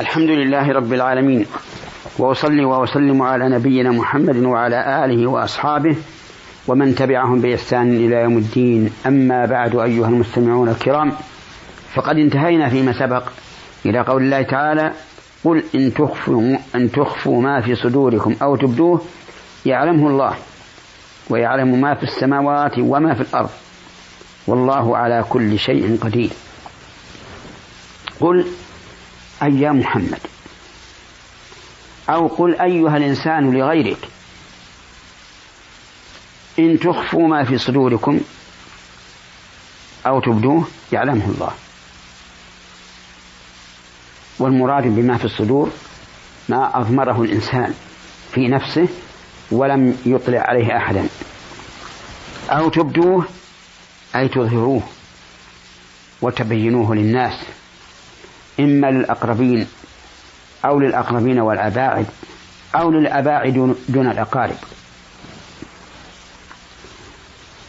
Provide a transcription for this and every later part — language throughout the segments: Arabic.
الحمد لله رب العالمين وأصلي وأسلم على نبينا محمد وعلى آله وأصحابه ومن تبعهم بإحسان إلى يوم الدين. أما بعد أيها المستمعون الكرام فقد انتهينا فيما سبق إلى قول الله تعالى قل إن تخفوا إن تخفوا ما في صدوركم أو تبدوه يعلمه الله ويعلم ما في السماوات وما في الأرض والله على كل شيء قدير. قل أي يا محمد. أو قل أيها الإنسان لغيرك إن تخفوا ما في صدوركم أو تبدوه يعلمه الله. والمراد بما في الصدور ما أضمره الإنسان في نفسه ولم يطلع عليه أحدا. أو تبدوه أي تظهروه وتبينوه للناس. إما للأقربين أو للأقربين والأباعد أو للأباعد دون الأقارب.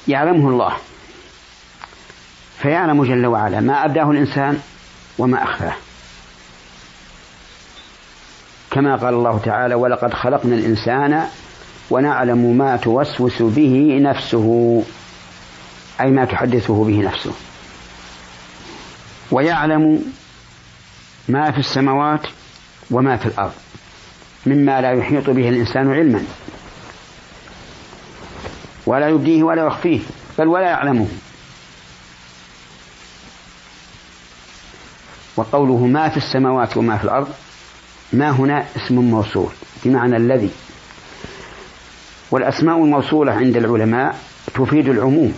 يعلمه الله. فيعلم جل وعلا ما أبداه الإنسان وما أخفاه. كما قال الله تعالى ولقد خلقنا الإنسان ونعلم ما توسوس به نفسه. أي ما تحدثه به نفسه. ويعلم ما في السماوات وما في الأرض مما لا يحيط به الإنسان علما ولا يبديه ولا يخفيه بل ولا يعلمه. وقوله ما في السماوات وما في الأرض ما هنا اسم موصول بمعنى الذي. والأسماء الموصولة عند العلماء تفيد العموم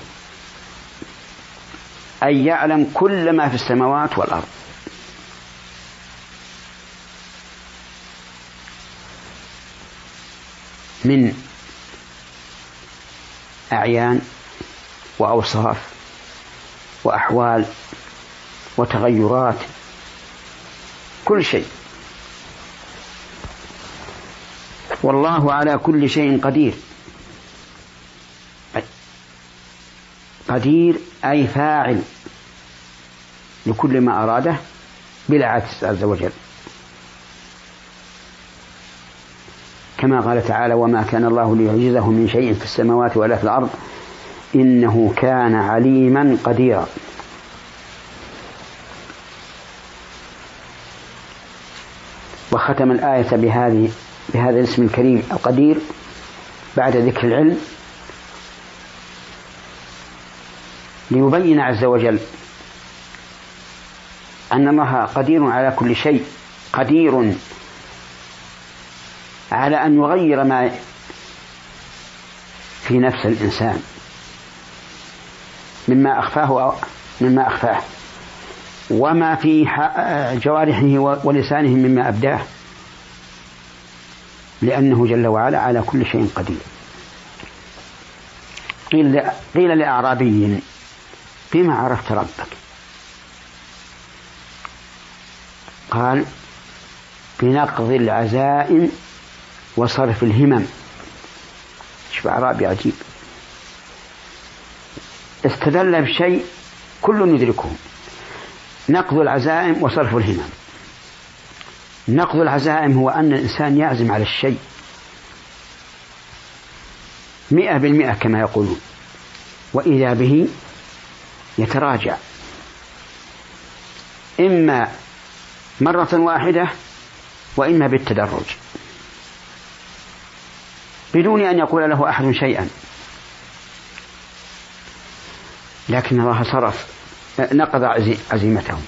أي يعلم كل ما في السماوات والأرض. من أعيان وأوصاف وأحوال وتغيرات كل شيء. والله على كل شيء قدير. قدير أي فاعل لكل ما أراده بلا عكس عز وجل. كما قال تعالى وما كان الله ليعجزه من شيء في السماوات ولا في الأرض إنه كان عليما قديرا. وختم الآية بهذه بهذا الاسم الكريم القدير بعد ذكر العلم ليبين عز وجل أن الله قدير على كل شيء قدير على أن يغير ما في نفس الإنسان مما أخفاه مما أخفاه وما في جوارحه ولسانه مما أبداه لأنه جل وعلا على كل شيء قدير. قيل قيل لأعرابي بما عرفت ربك؟ قال بنقض العزائم وصرف الهمم. شوف أعرابي عجيب. استدل بشيء كل يدركه. نقض العزائم وصرف الهمم. نقض العزائم هو أن الإنسان يعزم على الشيء. مئة بالمئة كما يقولون. وإذا به يتراجع. إما مرة واحدة وإما بالتدرج. بدون أن يقول له أحد شيئا. لكن الله صرف نقض عزيمتهم.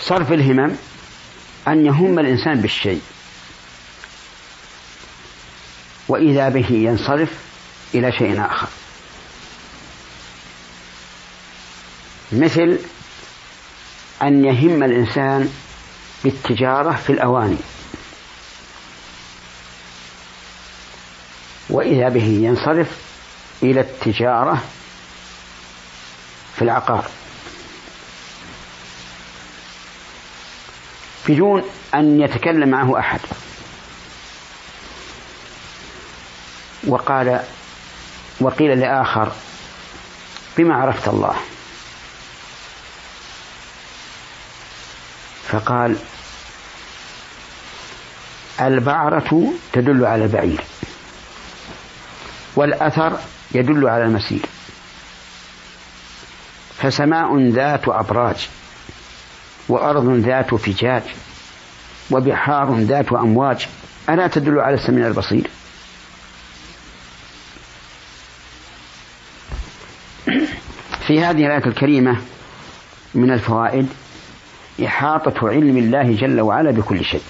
صرف الهمم أن يهم الإنسان بالشيء. وإذا به ينصرف إلى شيء آخر. مثل أن يهم الإنسان بالتجارة في الأواني. وإذا به ينصرف إلى التجارة في العقار. بدون أن يتكلم معه أحد. وقال وقيل لآخر بما عرفت الله؟ فقال البعرة تدل على البعير والأثر يدل على المسير. فسماء ذات أبراج وأرض ذات فجاج وبحار ذات أمواج ألا تدل على السميع البصير؟ في هذه الآية الكريمة من الفوائد إحاطة علم الله جل وعلا بكل شيء.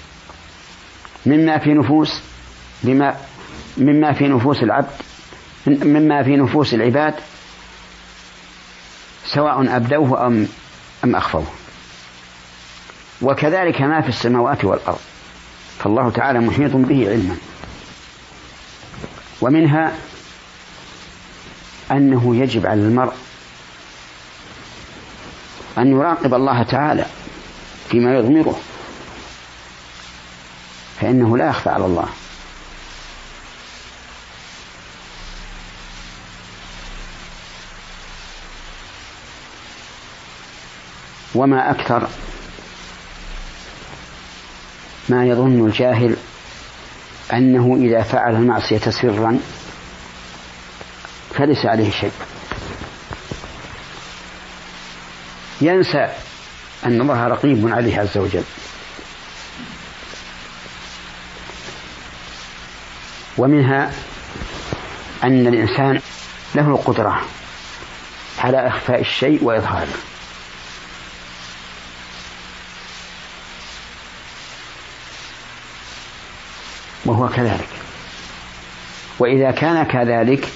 مما في نفوس بما مما في نفوس العبد مما في نفوس العباد سواء أبدوه أم أم أخفوه. وكذلك ما في السماوات والأرض. فالله تعالى محيط به علما. ومنها أنه يجب على المرء أن يراقب الله تعالى فيما يضمره فإنه لا يخفى على الله. وما أكثر ما يظن الجاهل أنه إذا فعل المعصية سرا فليس عليه شيء. ينسى أن الله رقيب عليه عز وجل. ومنها أن الإنسان له القدرة على إخفاء الشيء وإظهاره. وهو كذلك. وإذا كان كذلك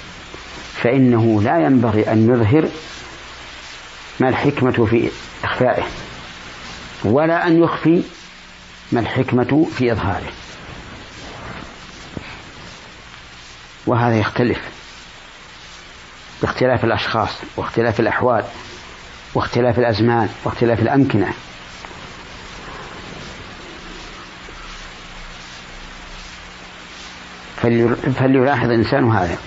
فإنه لا ينبغي أن يظهر ما الحكمة في إخفائه ولا أن يخفي ما الحكمة في إظهاره. وهذا يختلف باختلاف الأشخاص واختلاف الأحوال واختلاف الأزمان واختلاف الأمكنة. فليلاحظ الإنسان هذا.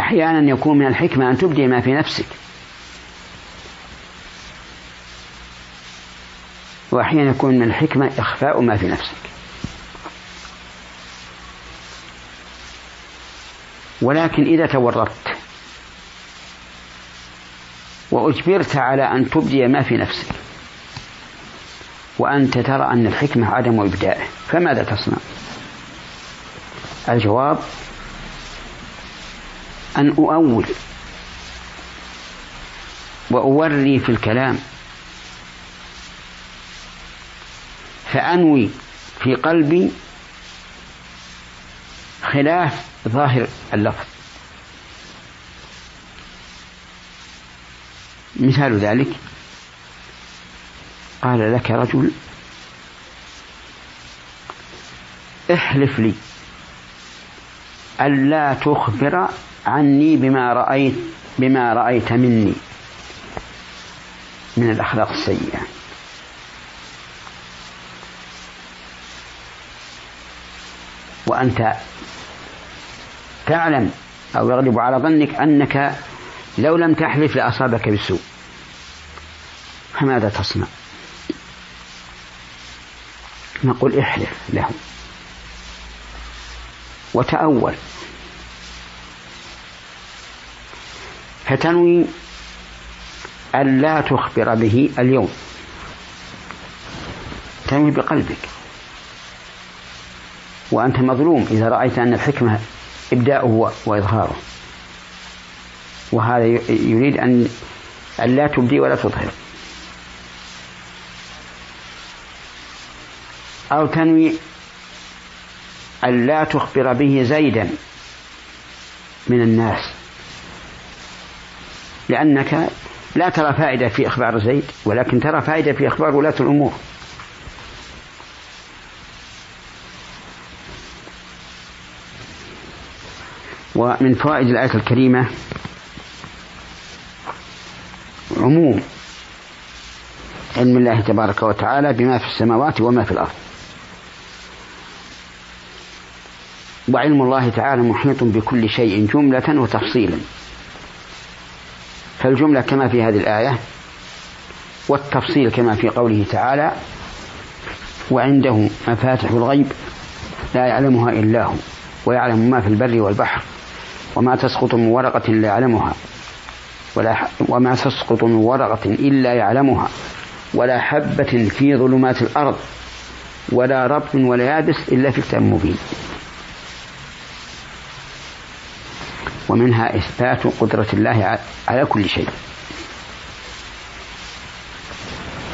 أحيانا يكون من الحكمة أن تبدي ما في نفسك. وأحيانا يكون من الحكمة إخفاء ما في نفسك. ولكن إذا تورطت وأجبرت على أن تبدي ما في نفسك وأنت ترى أن الحكمة عدم إبدائه فماذا تصنع؟ الجواب أن أؤول وأوري في الكلام فأنوي في قلبي خلاف ظاهر اللفظ. مثال ذلك قال لك رجل احلف لي ألا تخبر عني بما رأيت بما رأيت مني من الأخلاق السيئة. وأنت تعلم أو يغلب على ظنك أنك لو لم تحلف لأصابك بالسوء فماذا تصنع؟ نقول احلف له. وتأول. فتنوي ألا تخبر به اليوم. تنوي بقلبك. وأنت مظلوم إذا رأيت أن الحكمة إبداؤه وإظهاره. وهذا يريد أن أن لا تبدي ولا تظهر. أو تنوي أن لا تخبر به زيدا من الناس. لأنك لا ترى فائدة في إخبار زيد ولكن ترى فائدة في إخبار ولاة الأمور. ومن فوائد الآية الكريمة عموم علم الله تبارك وتعالى بما في السماوات وما في الأرض. وعلم الله تعالى محيط بكل شيء جملة وتفصيلا. فالجملة كما في هذه الآية والتفصيل كما في قوله تعالى وعنده مفاتح الغيب لا يعلمها إلا هو ويعلم ما في البر والبحر وما تسقط من ورقة لا يعلمها ولا وما تسقط من ورقة إلا يعلمها ولا حبة في ظلمات الأرض ولا رب ولا يابس إلا في كتاب مبين. ومنها إثبات قدرة الله على كل شيء.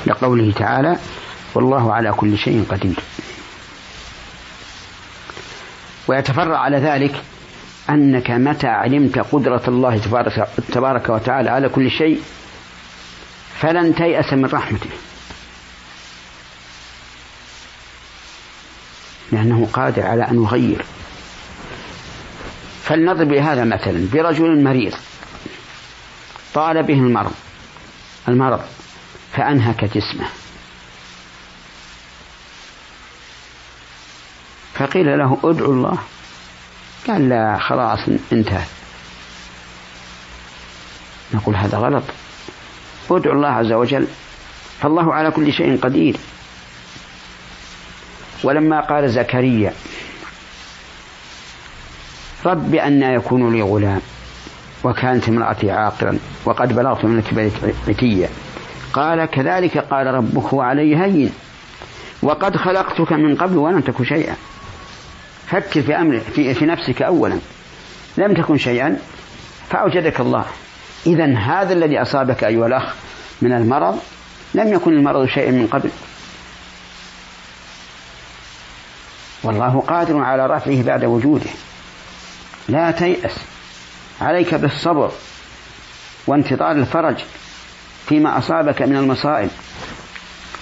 لقوله تعالى والله على كل شيء قدير. ويتفرع على ذلك أنك متى علمت قدرة الله تبارك, تبارك وتعالى على كل شيء فلن تيأس من رحمته. لأنه قادر على أن يغير. فلنضرب بهذا مثلا برجل مريض. طال به المرض المرض فأنهك جسمه. فقيل له ادعو الله. قال لا خلاص انتهى. نقول هذا غلط. ادعو الله عز وجل فالله على كل شيء قدير. ولما قال زكريا رب أن يكون لي غلام وكانت امرأتي عاقرا وقد بلغت من الكبر عتيا قال كذلك قال ربك وعلي هين وقد خلقتك من قبل ولم تك شيئا. فكر في أمر في, في نفسك أولا. لم تكن شيئا فأوجدك الله. إذا هذا الذي أصابك أيها الأخ من المرض لم يكن المرض شيئا من قبل. والله قادر على رفعه بعد وجوده. لا تيأس. عليك بالصبر وانتظار الفرج فيما أصابك من المصائب.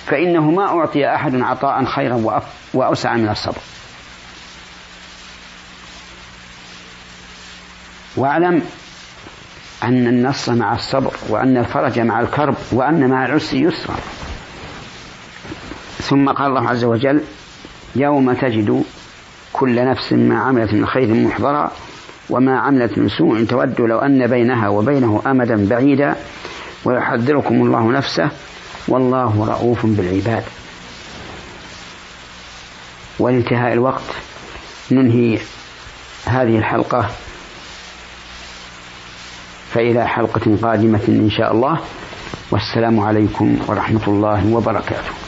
فإنه ما أعطي أحد عطاء خيرا وأوسع من الصبر. واعلم أن النص مع الصبر وأن الفرج مع الكرب وأن مع العسر يسرا. ثم قال الله عز وجل يوم تجد كل نفس ما عملت من خير محضرا وما عملت من سوء تود لو أن بينها وبينه أمدا بعيدا ويحذركم الله نفسه والله رؤوف بالعباد. ولانتهاء الوقت ننهي هذه الحلقة فإلى حلقة قادمة إن شاء الله. والسلام عليكم ورحمة الله وبركاته.